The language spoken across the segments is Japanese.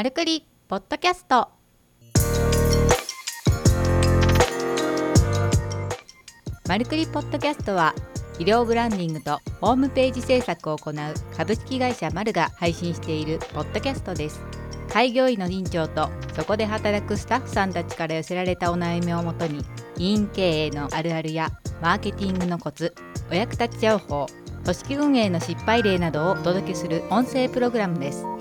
マルクリポッドキャスト。マルクリポッドキャストは医療ブランディングとホームページ制作を行う株式会社マルが配信しているポッドキャストです。開業医の院長とそこで働くスタッフさんたちから寄せられたお悩みをもとに医院経営のあるあるやマーケティングのコツお役立ち情報組織運営の失敗例などをお届けする音声プログラムです。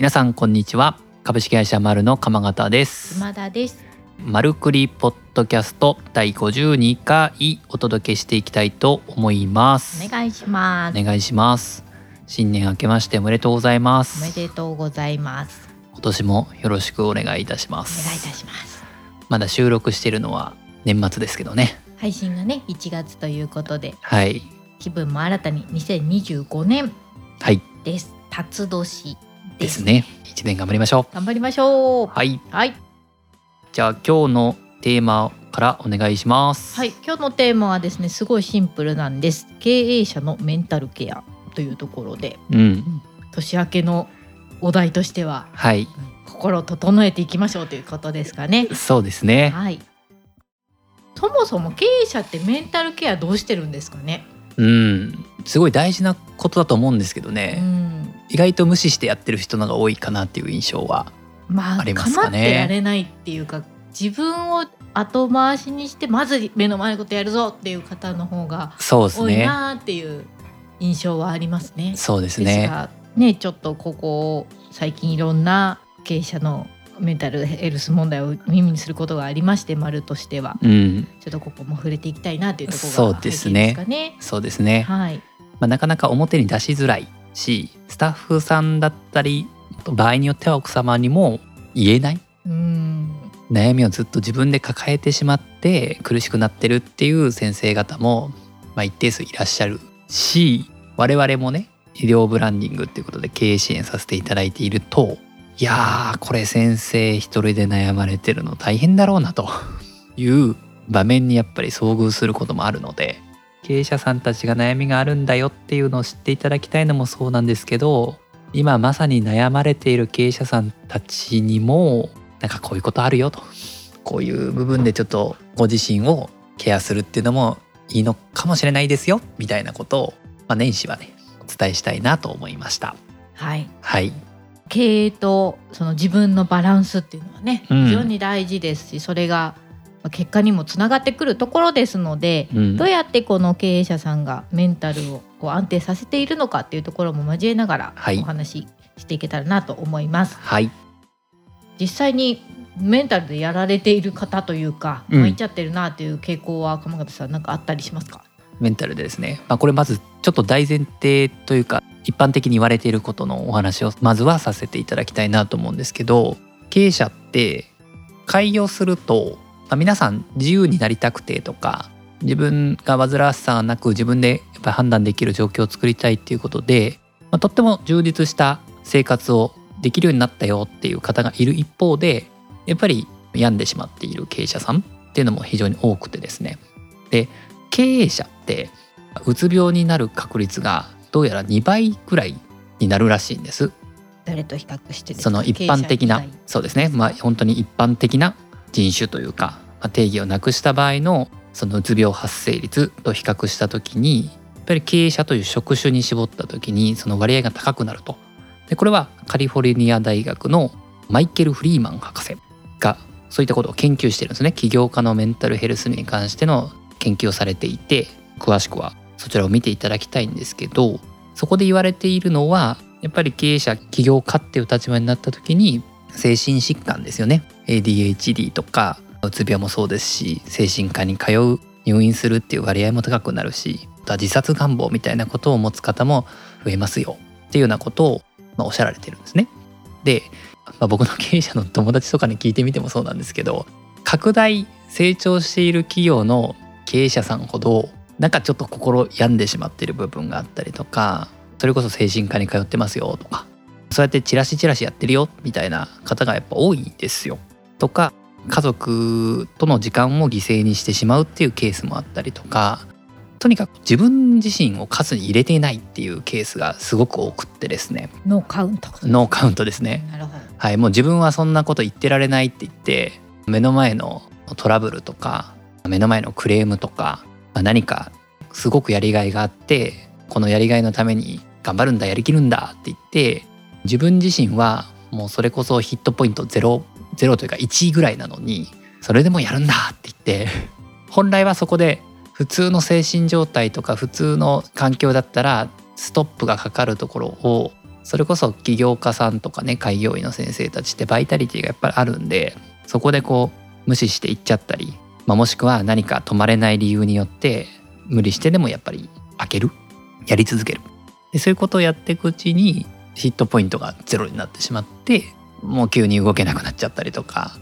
皆さんこんにちは。株式会社マルの鎌形です。島田です。マルクリポッドキャスト第52回お届けしていきたいと思います。お願いします。お願いします。新年明けましておめでとうございまおめすでとうございます。今年もよろしくお願いいたしまお願いいすたします。まだ収録しているのは年末ですけどね。配信がね1月ということではい。気分も新たに2025年はい。です。辰年でですね。一年頑張りましょ頑張りましょう。うはい。はい。じゃあ今日のテーマからお願いします。はい、今日のテーマはですねすごいシンプルなんです。経営者のメンタルケアというところで。うん。年明けのお題としてははい。心を整えていきましょうということですかね。そうですね。はい。そもそも経営者ってメンタルケアどうしてるんですかね？うん。すごい大事なことだと思うんですけどうね、ん意外と無視してやってる人のが多いかなっていう印象はまあありますかね。構ってられないっていうか自分を後回しにしてまず目の前のことやるぞっていう方の方が多いなっていう印象はありますね。そうですね。ですがねちょっとここ最近いろんな経営者のメンタルヘルス問題を耳にすることがありまして丸としては。うん。ちょっとここも触れていきたいなというところそうがですね。背景ですかね。そうですね、はい、まあ、なかなか表に出しづらいしスタッフさんだったり場合によっては奥様にも言えない。うん。悩みをずっと自分で抱えてしまって苦しくなってるっていう先生方も、まあ、一定数いらっしゃるし我々もね医療ブランディングっていうことで経営支援させていただいているといやーこれ先生一人で悩まれてるの大変だろうなという場面にやっぱり遭遇することもあるので経営者さんたちが悩みがあるんだよっていうのを知っていただきたいのもそうなんですけど今まさに悩まれている経営者さんたちにもなんかこういうことあるよと。こういう部分でちょっとご自身をケアするっていうのもいいのかもしれないですよ。みたいなことを、まあ、年始はねお伝えしたいなと思いました。はい。はい。経営とその自分のバランスっていうのはね、うん。非常に大事ですしそれがまあ結果にもつながってくるところですので、うん。どうやってこの経営者さんがメンタルをこう安定させているのかっていうところも交えながらはい。お話ししていけたらなと思います。はい。実際にメンタルでやられている方というか、うん。っちゃってるなっていう傾向は鎌形さんなんかあったりしますか？メンタルでですね、まあ、これまずちょっと大前提というか一般的に言われていることのお話をまずはさせていただきたいなと思うんですけど経営者って開業すると、まあ、皆さん自由になりたくてとか自分が煩わしさがなく自分でやっぱり判断できる状況を作りたいっていうことで、まあ、とっても充実した生活をできるようになったよっていう方がいる一方でやっぱり病んでしまっている経営者さんっていうのも非常に多くてですね。で経営者ってうつ病になる確率がどうやら2倍ぐらいになるらしいんです。誰と比較してその一般的なそうですね。まあ本当に一般的な人種というか、まあ定義をなくした場合のそのうつ病発生率と比較した時にやっぱり経営者という職種に絞った時にその割合が高くなると。でこれはカリフォルニア大学のマイケル・フリーマン博士がそういったことを研究してるんですね。起業家のメンタルヘルスに関しての研究をされていて詳しくはそちらを見ていただきたいんですけどそこで言われているのはやっぱり経営者起業家っていう立場になった時に精神疾患ですよね ADHD とかうつ病もそうですし精神科に通う入院するっていう割合も高くなるしあとは自殺願望みたいなことを持つ方も増えますよっていうようなことを、まあ、おっしゃられてるんですね。で、まあ、僕の経営者の友達とかに聞いてみてもそうなんですけど拡大成長している企業の経営者さんほどなんかちょっと心病んでしまってる部分があったりとかそれこそ精神科に通ってますよとかそうやってチラシチラシやってるよみたいな方がやっぱ多いですよ。とか家族との時間を犠牲にしてしまうっていうケースもあったりとかとにかく自分自身を数に入れていないっていうケースがすごく多くってですね。ノーカウント。ノーカウントですね。なるほど。はいもう自分はそんなこと言ってられないって言って目の前のトラブルとか目の前のクレームとか、まあ、何かすごくやりがいがあってこのやりがいのために頑張るんだやりきるんだって言って自分自身はもうそれこそヒットポイントゼロゼロというか1ぐらいなのにそれでもやるんだって言って本来はそこで普通の精神状態とか普通の環境だったらストップがかかるところをそれこそ起業家さんとかね開業医の先生たちってバイタリティがやっぱりあるんでそこでこう無視していっちゃったり、まあ、もしくは何か止まれない理由によって無理してでもやっぱり開けるやり続ける。でそういうことをやっていくうちにヒットポイントがゼロになってしまってもう急に動けなくなっちゃったりとか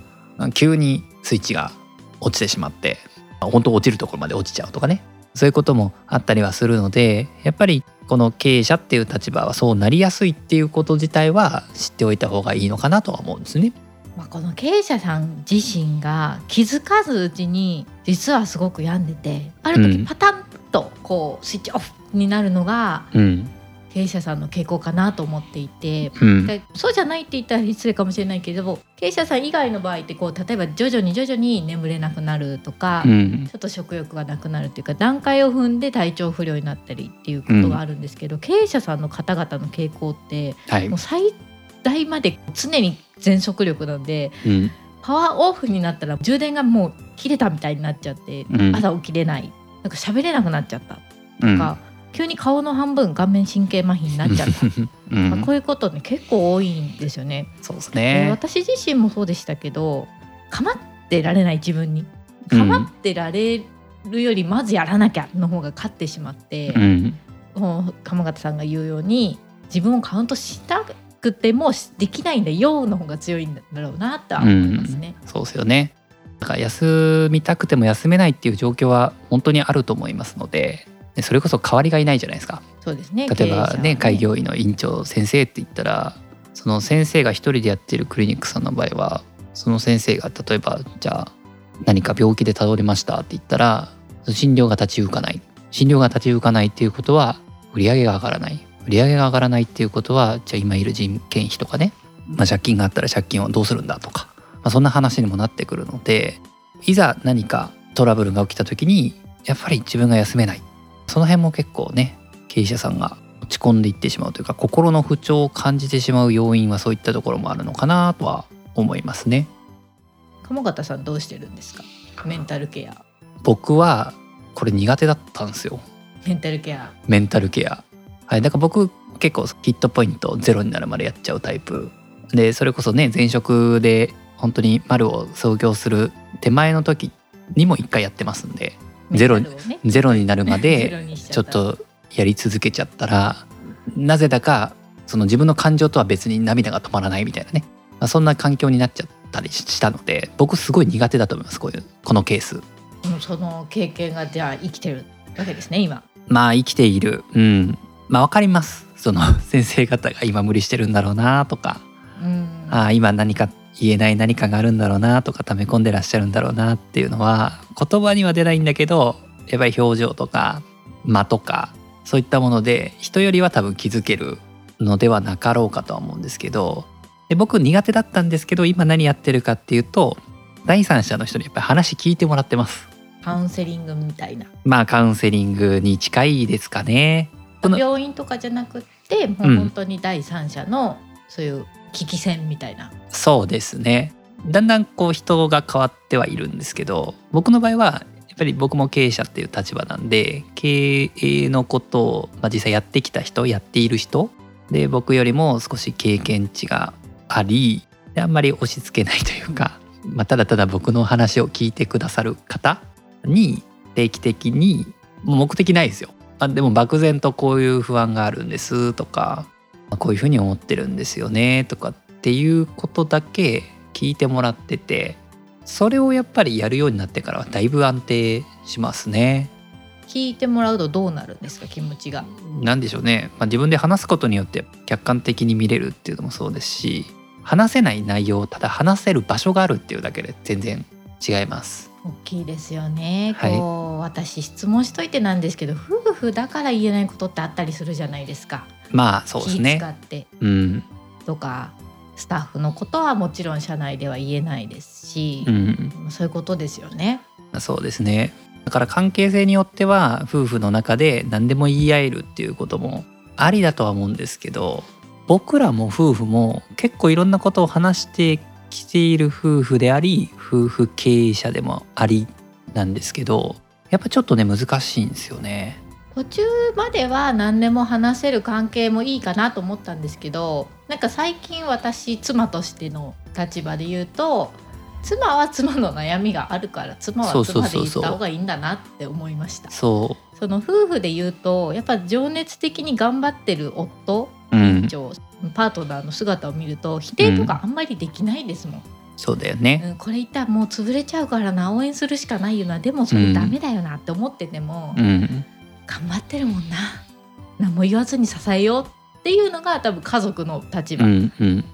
急にスイッチが落ちてしまって本当落ちるところまで落ちちゃうとかね。そういうこともあったりはするのでやっぱりこの経営者っていう立場はそうなりやすいっていうこと自体は知っておいた方がいいのかなとは思うんですね。まあ、この経営者さん自身が気づかずうちに実はすごく病んでてある時パタンとこうスイッチオフになるのがうん経営者さんの傾向かなと思っていて、うん。でそうじゃないって言ったら失礼かもしれないけれど経営者さん以外の場合ってこう例えば徐々に徐々に眠れなくなるとか、うん。ちょっと食欲がなくなるっていうか段階を踏んで体調不良になったりっていうことがあるんですけど、経営者さんの方々の傾向ってはい。もう最大まで常に全速力なんでうん。パワーオフになったら充電がもう切れたみたいになっちゃって、うん。朝起きれない。なんか喋れなくなっちゃったうん。とか、急に顔の半分顔面神経麻痺になっちゃった。うんまあこういうことね結構多いんですよね。そうですでね。私自身もそうでしたけど構ってられない自分にうん構ってられるよりまずやらなきゃの方が勝ってしまって、うんもう鎌形さんが言うように自分をカウントしたくてもできないんだよの方が強いんだろうなとは思いますね。そうですよね。だから休みたくても休めないっていう状況は本当にあると思いますのででそれこそ代わりがいないじゃないですか。そうですね。例えばね経営者は開業医の院長先生って言ったらその先生が一人でやってるクリニックさんの場合はその先生が例えばじゃあ何か病気で倒れましたって言ったら診療が立ち行かない。診療が立ち行かないっていうことは売り上げが上がらない。売り上げが上がらないっていうことはじゃあ今いる人件費とかね、まあ、借金があったら借金をどうするんだとか、まあ、そんな話にもなってくるのでいざ何かトラブルが起きた時にやっぱり自分が休めないその辺も結構ね経営者さんが落ち込んでいってしまうというか心の不調を感じてしまう要因はそういったところもあるのかなとは思いますね。鎌形さんどうしてるんですか？メンタルケア。僕はこれ苦手だったんですよ。メンタルケア。メンタルケア。はい、だから僕結構ヒットポイントゼロになるまでやっちゃうタイプ。でそれこそね前職で本当に丸を創業する手前の時にも一回やってますんでゼロね。ゼロになるまでちょっとやり続けちゃったらなぜだかその自分の感情とは別に涙が止まらないみたいなね、まあ、そんな環境になっちゃったりしたので僕すごい苦手だと思いますこういうこのケース。うんその経験がじゃあ生きてるわけですね今。まあ生きている。うん。まあわかります。その 先生方が今無理してるんだろうなとか。うん。ああ今何か言えない何かがあるんだろうなとか溜め込んでらっしゃるんだろうなっていうのは言葉には出ないんだけどやっぱり表情とか間とかそういったもので人よりは多分気づけるのではなかろうかとは思うんですけどで僕苦手だったんですけど今何やってるかっていうと第三者の人にやっぱり話聞いてもらってます。カウンセリングみたいなまあカウンセリングに近いですかね。病院とかじゃなくってもう本当に第三者のそういう危機戦みたいな。そうですねだんだんこう人が変わってはいるんですけど僕の場合はやっぱり僕も経営者っていう立場なんで経営のことを、まあ、実際やってきた人やっている人で僕よりも少し経験値がありあんまり押し付けないというか、まあ、ただただ僕の話を聞いてくださる方に定期的に目的ないですよ。あでも漠然とこういう不安があるんですとかまあこういうふうに思ってるんですよねとかっていうことだけ聞いてもらっててそれをやっぱりやるようになってからはだいぶ安定しますね。聞いてもらうとどうなるんですか気持ちが？なんでしょうね、まあ、自分で話すことによって客観的に見れるっていうのもそうですし話せない内容をただ話せる場所があるっていうだけで全然違います。大きいですよね。はいこと私質問しといてなんですけど夫婦だから言えないことってあったりするじゃないですか。まあそうです気使ね。ってうんとかスタッフのことはもちろん社内では言えないですしう、んそういうことですよね。そうですね。だから関係性によっては夫婦の中で何でも言い合えるっていうこともありだとは思うんですけど僕らも夫婦も結構いろんなことを話してきている夫婦であり夫婦経営者でもありなんですけどやっぱちょっとね難しいんですよね。途中までは何でも話せる関係もいいかなと思ったんですけどなんか最近私妻としての立場で言うと妻は妻の悩みがあるから妻は妻で言った方がいいんだなって思いました。そその夫婦で言うとやっぱ情熱的に頑張ってる夫う、うんパートナーの姿を見ると否定とかあんまりできないですもん、そうだよね。うんこれ言ったらもう潰れちゃうからな応援するしかないよなでもそれダメだよなって思ってても、うん、頑張ってるもんな。何も言わずに支えようっていうのが多分家族の立場、うん、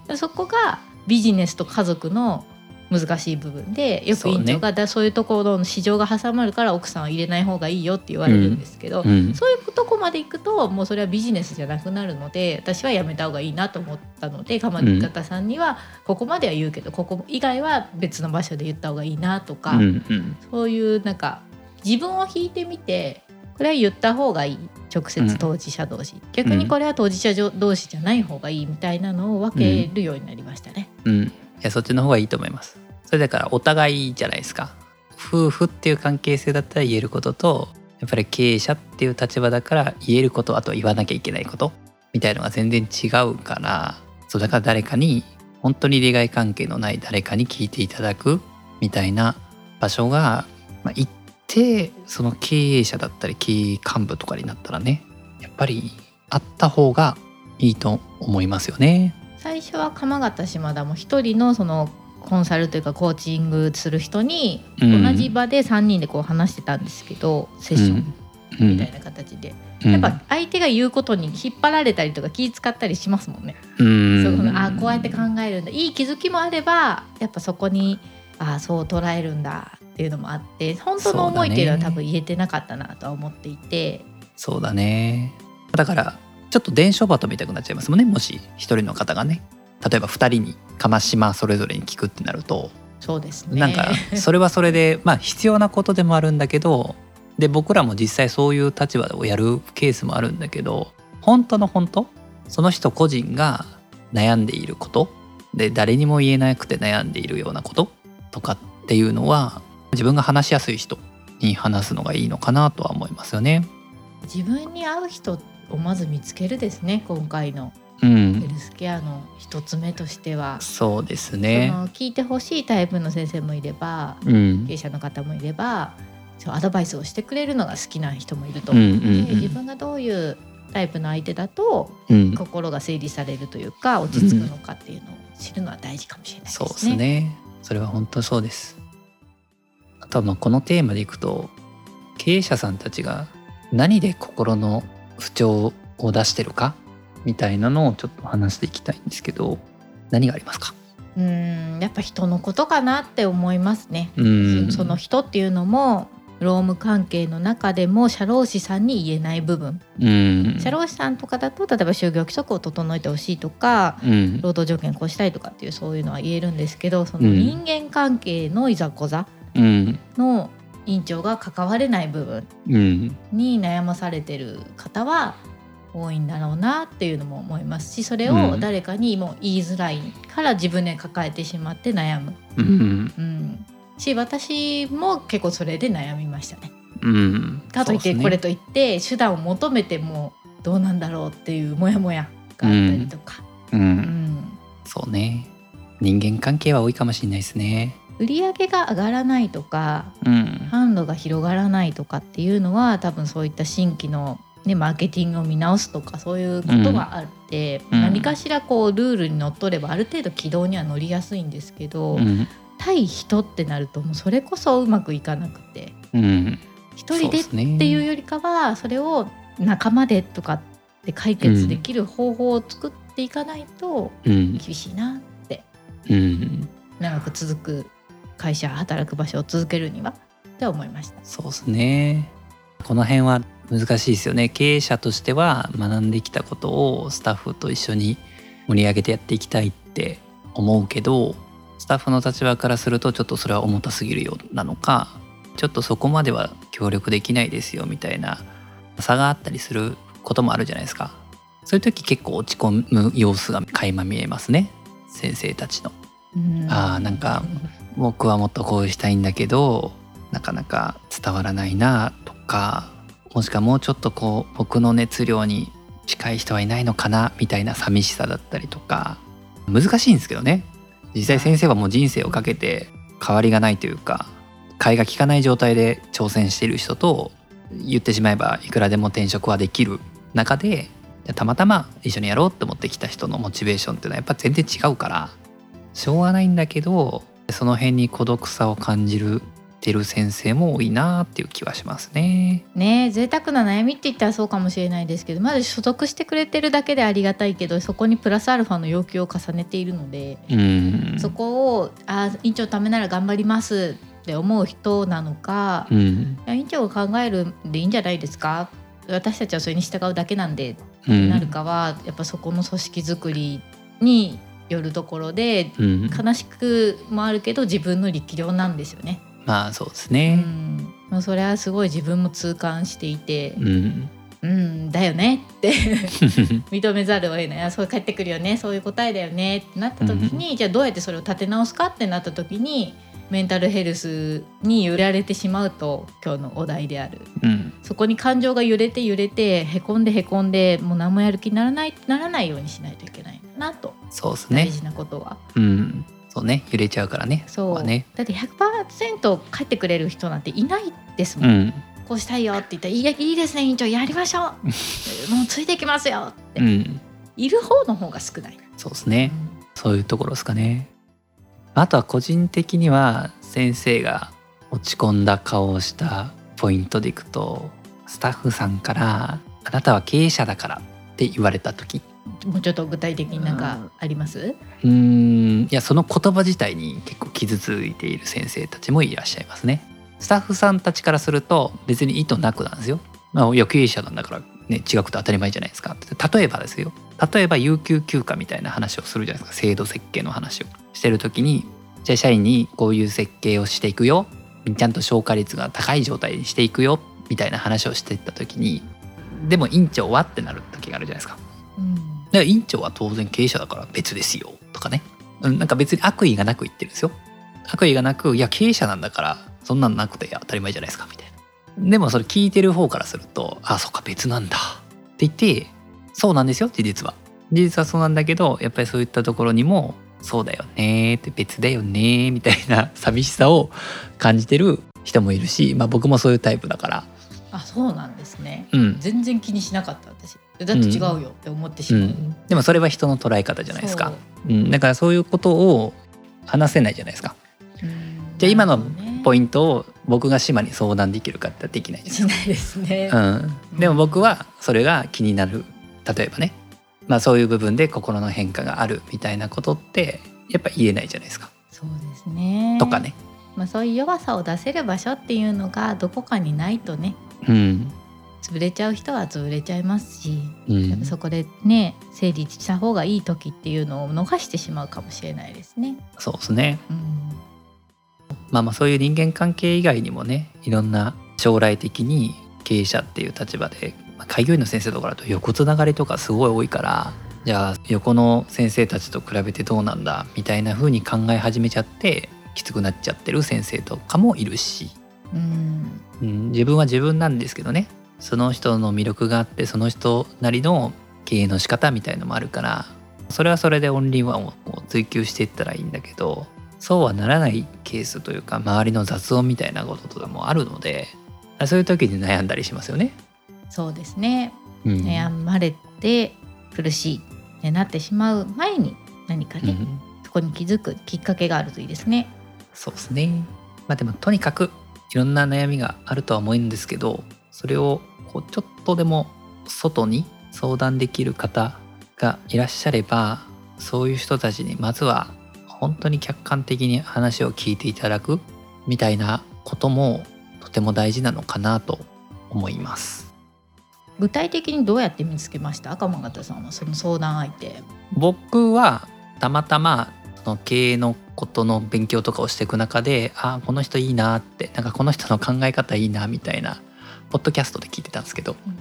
うん、そこがビジネスと家族の難しい部分でよく院長がだそういうところの市場が挟まるから奥さんは入れない方がいいよって言われるんですけど、うん、そういうとこまで行くともうそれはビジネスじゃなくなるので私はやめた方がいいなと思ったので鎌田方さんにはここまでは言うけどここ以外は別の場所で言った方がいいなとか、うん、うん、そういうなんか自分を引いてみてこれは言った方がいい直接当事者同士、逆にこれは当事者同士じゃない方がいいみたいなのを分けるようになりましたね。うん、いやそっちの方がいいと思います。それだからお互いじゃないですか。夫婦っていう関係性だったら言えることとやっぱり経営者っていう立場だから言えることあとは言わなきゃいけないことみたいのが全然違うからそうだから誰かに本当に利害関係のない誰かに聞いていただくみたいな場所が、まあ、一定その経営者だったり経営幹部とかになったらねやっぱりあった方がいいと思いますよね。最初は鎌形島田も一人のそのコンサルというかコーチングする人にうん。同じ場で3人でこう話してたんですけど、セッションうん。みたいな形で、うん。やっぱ相手が言うことに引っ張られたりとか気使ったりしますもんね。うん。そのあこうやって考えるんだ。いい気づきもあればやっぱそこにあそう捉えるんだっていうのもあって本当の思いっていうのは多分言えてなかったなとは思っていて。そうだね。だからちょっと伝書バトみたいになっちゃいますもんね。もし一人の方がね。例えば二人に釜島それぞれに聞くってなると、そうですね。なんかそれはそれでまあ必要なことでもあるんだけど。で僕らも実際そういう立場をやるケースもあるんだけど。本当の本当？その人個人が悩んでいること？で誰にも言えなくて悩んでいるようなこと？とかっていうのは自分が話しやすい人に話すのがいいのかなとは思いますよね。自分に合う人をまず見つけるですね今回のうんヘルスケアの一つ目としては。そうですそね。の聞いてほしいタイプの先生もいればうん経営者の方もいればそうアドバイスをしてくれるのが好きな人もいるとうん思うので、うんうん自分がどういうタイプの相手だとうん、心が整理されるというか落ち着くのかっていうのを知るのは大事かもしれないですね。そうですね。それは本当そうです。あとはまあこのテーマでいくと経営者さんたちが何で心の不調を出してるかみたいなのをちょっと話していきたいんですけど何がありますか？うんやっぱ人のことかなって思いますね。うん。その人っていうのも労務関係の中でも社労士さんに言えない部分、うん。社労士さんとかだと例えば就業規則を整えてほしいとかうん。労働条件こうしたいとかっていうそういうのは言えるんですけどそのうん。人間関係のいざこざうんの院長が関われない部分うんに悩まされてる方は多いんだろうなっていうのも思いますしそれをうん。誰かにも言いづらいから自分で抱えてしまって悩む。うん。うん。し私も結構それで悩みましたね。うんかといってこれといって手段を求めてもどうなんだろうっていうモヤモヤがあったりとか、ううん。ん。そうね。人間関係は多いかもしれないですね売り上げが上がらないとかうん。販路が広がらないとかっていうのは多分そういった新規の、ね、マーケティングを見直すとかそういうことがあって、うん。何かしらこうルールにのっとればある程度軌道には乗りやすいんですけど、うん。対人ってなるともうそれこそうまくいかなくてうん。一人でっていうよりかはそれを仲間でとかって解決できる方法を作っていかないとうん。厳しいなってうん。長く続く会社働く場所を続けるには。って思いました。そうですねこの辺は難しいですよね経営者としては学んできたことをスタッフと一緒に盛り上げてやっていきたいって思うけどスタッフの立場からするとちょっとそれは重たすぎるようなのかちょっとそこまでは協力できないですよみたいな差があったりすることもあるじゃないですかそういう時結構落ち込む様子が垣間見えますね先生たちのうん。あなんか僕はもっとこうしたいんだけどなかなか伝わらないなとかもしくはもうちょっとこう僕の熱量に近い人はいないのかなみたいな寂しさだったりとか難しいんですけどね。実際先生はもう人生をかけて変わりがないというか替えが利かない状態で挑戦している人と言ってしまえばいくらでも転職はできる中でたまたま一緒にやろうって思ってきた人のモチベーションっていうのはやっぱ全然違うからしょうがないんだけどその辺に孤独さを感じるてる先生も多いなっていう気はしますね。ねえ贅沢な悩みって言ったらそうかもしれないですけどまず所属してくれてるだけでありがたいけどそこにプラスアルファの要求を重ねているので、うん。そこを「あ院長のためなら頑張ります」って思う人なのか、うん。院長が考えるんでいいんじゃないですか？私たちはそれに従うだけなんでうん。なるかは、やっぱそこの組織づくりによるところでうん。悲しくもあるけど自分の力量なんですよね。まあそうですうね。ん、もうそれはすごい自分も痛感していてうん。うんだよねって 認めざるを得ないあそう返ってくるよねそういう答えだよねってなった時に、じゃあどうやってそれを立て直すかってなった時にメンタルヘルスに揺られてしまうと今日のお題であるうん。そこに感情が揺れて揺れてへこんでへこんでもう何もやる気にならないならないようにしないといけないなとそうですね。大事なことは。うん。そうね。揺れちゃうからね。そうね。だって100%帰ってくれる人なんていないですも。うんん。こうしたいよって言ったら「いいやいいですね委員長やりましょう もうついてきますよ」って、うん。いる方の方が少ない。そうですね。そういうところですかね。あとは個人的には先生が落ち込んだ顔をしたポイントでいくとスタッフさんから「あなたは経営者だから」って言われた時もうちょっと具体的になんかあります、うーん。いやその言葉自体に結構傷ついている先生たちもいらっしゃいますね。スタッフさんたちからすると別に意図なくなんですよ。まあ、いや経営者なんだから、ね、違くて当たり前じゃないですか。って例えばですよ。例えば有給休暇みたいな話をするじゃないですか。制度設計の話をしてる時に。じゃあ社員にこういう設計をしていくよ。ちゃんと消化率が高い状態にしていくよ。みたいな話をしていった時に。でも院長はってなる時があるじゃないですか。うんだから院長は当然経営者だから別ですよとかね、うん、なんか別に悪意がなく言ってるんですよ。悪意がなくいや経営者なんだからそんなんなくて当たり前じゃないですかみたいな。でもそれ聞いてる方からするとあそっか別なんだ。って言ってそうなんですよ事実は。事実はそうなんだけどやっぱりそういったところにもそうだよねって別だよねみたいな 寂しさを感じてる人もいるし、まあ、僕もそういうタイプだから。あそうなんですね。うん、全然気にしなかった私だって違うよって思ってしまう、うん、でもそれは人の捉え方じゃないですか。そう。うん、だからそういうことを話せないじゃないですか。うん。じゃあ今のポイントを僕が島に相談できるかってできないじゃないしないですね、ですか。うん、でも僕はそれが気になる。例えばね、まあ、そういう部分で心の変化があるみたいなことってやっぱ言えないじゃないですか。そうですね。とかね。まあ、そういう弱さを出せる場所っていうのがどこかにないとね。うん潰れちゃう人は潰れちゃいますし、うん、そこでね整理した方がいい時っていうのを逃してしまうかもしれないですね。そうですね。うん。まあまあそういう人間関係以外にもねいろんな将来的に経営者っていう立場で、まあ開業医の先生とかだと横つながりとかすごい多いからじゃあ横の先生たちと比べてどうなんだみたいな風に考え始めちゃってきつくなっちゃってる先生とかもいるし、うん。うん、自分は自分なんですけどねその人の魅力があってその人なりの経営の仕方みたいのもあるからそれはそれでオンリーワンを追求していったらいいんだけどそうはならないケースというか周りの雑音みたいなこととかもあるのでそういう時に悩んだりしますよね。そうですねうん悩まれて苦しいってなってしまう前に何かね、うんそこに気づくきっかけがあるといいですね。そうですね。まあでもとにかくいろんな悩みがあるとは思うんですけどそれをこうちょっとでも外に相談できる方がいらっしゃればそういう人たちにまずは本当に客観的に話を聞いていただくみたいなこともとても大事なのかなと思います。具体的にどうやって見つけました？赤間方さんはその相談相手。僕はたまたまその経営のことの勉強とかをしていく中であこの人いいなってなんかこの人の考え方いいなみたいなポッドキャストで聞いてたんですけど、うん。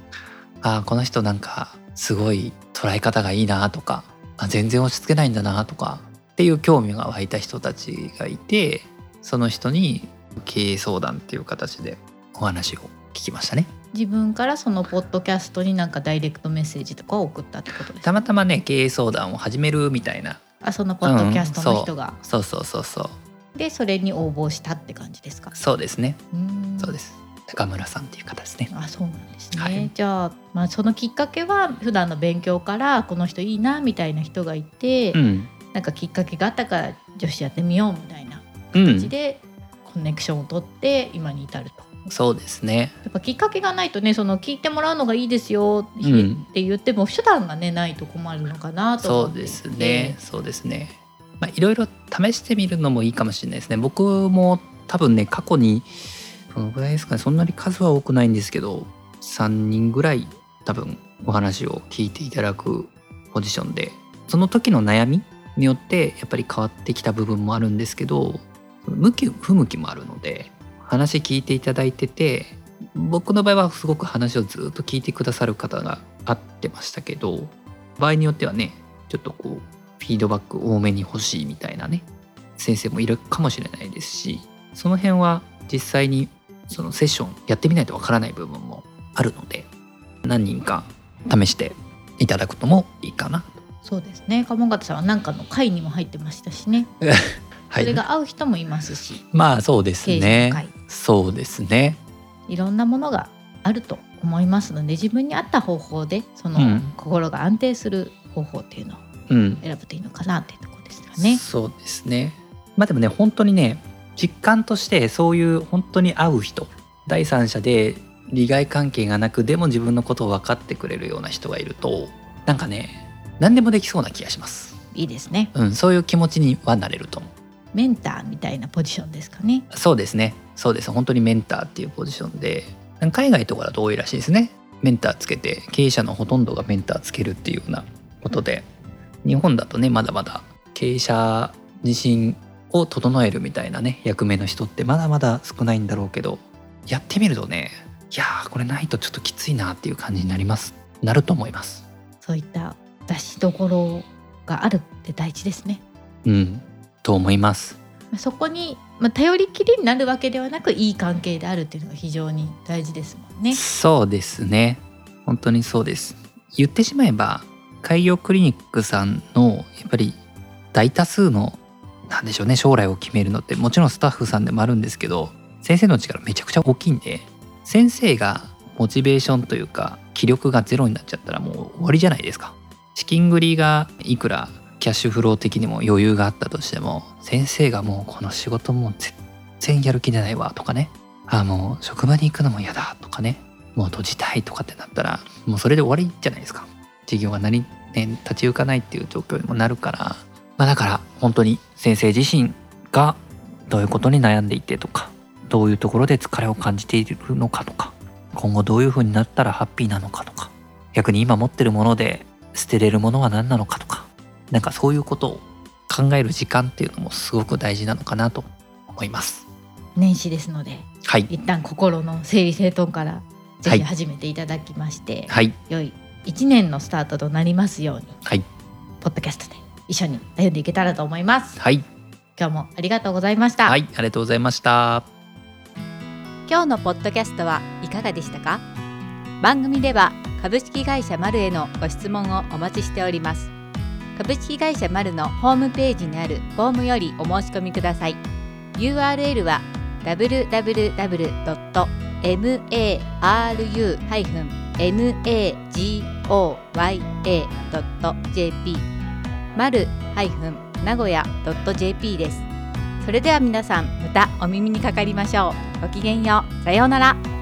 あこの人なんかすごい捉え方がいいなとかあ全然落ち着けないんだなとかっていう興味が湧いた人たちがいてその人に経営相談っていう形でお話を聞きましたね。自分からそのポッドキャストになんかダイレクトメッセージとかを送ったってことですか？たまたまね経営相談を始めるみたいな。あそのポッドキャストの人が、そう。そうそうそう。でそれに応募したって感じですか？そうですね。そうです高村さんっていう方ですね。あそうなんですね、はい。じゃあ、まあ、そのきっかけは普段の勉強からこの人いいなみたいな人がいて、うん。なんかきっかけがあったから女子やってみようみたいなうん。感じでコネクションを取って今に至ると。そうですね。やっぱきっかけがないとねその聞いてもらうのがいいですようん。って言っても手段がねないと困るのかなとそうですね。そうですね。まあいろいろ試してみるのもいいかもしれないですね。僕も多分ね過去にどのぐらいですかね。そんなに数は多くないんですけど3人ぐらい多分お話を聞いていただくポジションでその時の悩みによってやっぱり変わってきた部分もあるんですけど向き不向きもあるので話聞いていただいてて僕の場合はすごく話をずっと聞いてくださる方が合ってましたけど場合によってはねちょっとこうフィードバック多めに欲しいみたいなね先生もいるかもしれないですしその辺は実際にそのセッションやってみないとわからない部分もあるので何人か試していただくのもいいかな。そうですね。鴨方さんは何かの会にも入ってましたしね、はい。それ、が合う人もいますし。まあそうですね。そうですね。いろんなものがあると思いますので自分に合った方法でそのうん。心が安定する方法っていうのをうん。選ぶといいのかなっていうところですかね。そうですね。まあでもね本当にね実感としてそういう本当に合う人第三者で利害関係がなくでも自分のことを分かってくれるような人がいるとなんかね何でもできそうな気がします、いいですね。うん、そういう気持ちにはなれると思メンターみたいなポジションですかね。うそうですね。そうです。本当にメンターっていうポジションで海外とかだと多いらしいですね。メンターつけて経営者のほとんどがメンターつけるっていうようなことで。日本だとねまだまだ経営者自身を整えるみたいなね役目の人ってまだまだ少ないんだろうけどやってみるとねいやーこれないとちょっときついなっていう感じになります。なると思います。そういった出しどころがあるって大事ですね。うんと思います。まあそこに、まあ、頼りきりになるわけではなくいい関係であるっていうのが非常に大事ですもんね。そうですね。本当にそうです。言ってしまえば海洋クリニックさんのやっぱり大多数のなんでしょうね将来を決めるのって。もちろんスタッフさんでもあるんですけど先生の力めちゃくちゃ大きいんで先生がモチベーションというか気力がゼロになっちゃったらもう終わりじゃないですか。資金繰りがいくらキャッシュフロー的にも余裕があったとしても先生がもうこの仕事も全然やる気出ないわとかね。あもう職場に行くのも嫌だとかね。もう閉じたいとかってなったらもうそれで終わりじゃないですか。事業が何、ね、立ち行かないっていう状況にもなるからまあだから本当に先生自身がどういうことに悩んでいてとかどういうところで疲れを感じているのかとか今後どういう風になったらハッピーなのかとか逆に今持ってるもので捨てれるものは何なのかとかなんかそういうことを考える時間っていうのもすごく大事なのかなと思います。年始ですのではい。一旦心の整理整頓からぜはい。ひ始めていただきまして、はい。良い一年のスタートとなりますようにはい。ポッドキャストで一緒に歩んでいけたらと思います。はい。今日もありがとうございました。はいありがとうございました。今日のポッドキャストはいかがでしたか？番組では株式会社マルへのご質問をお待ちしております。株式会社マルのホームページにあるフォームよりお申し込みください。URL は www.magoya.jp マル名古屋 .jp です。それでは皆さんまたお耳にかかりましょう。ごきげんよう。さようなら。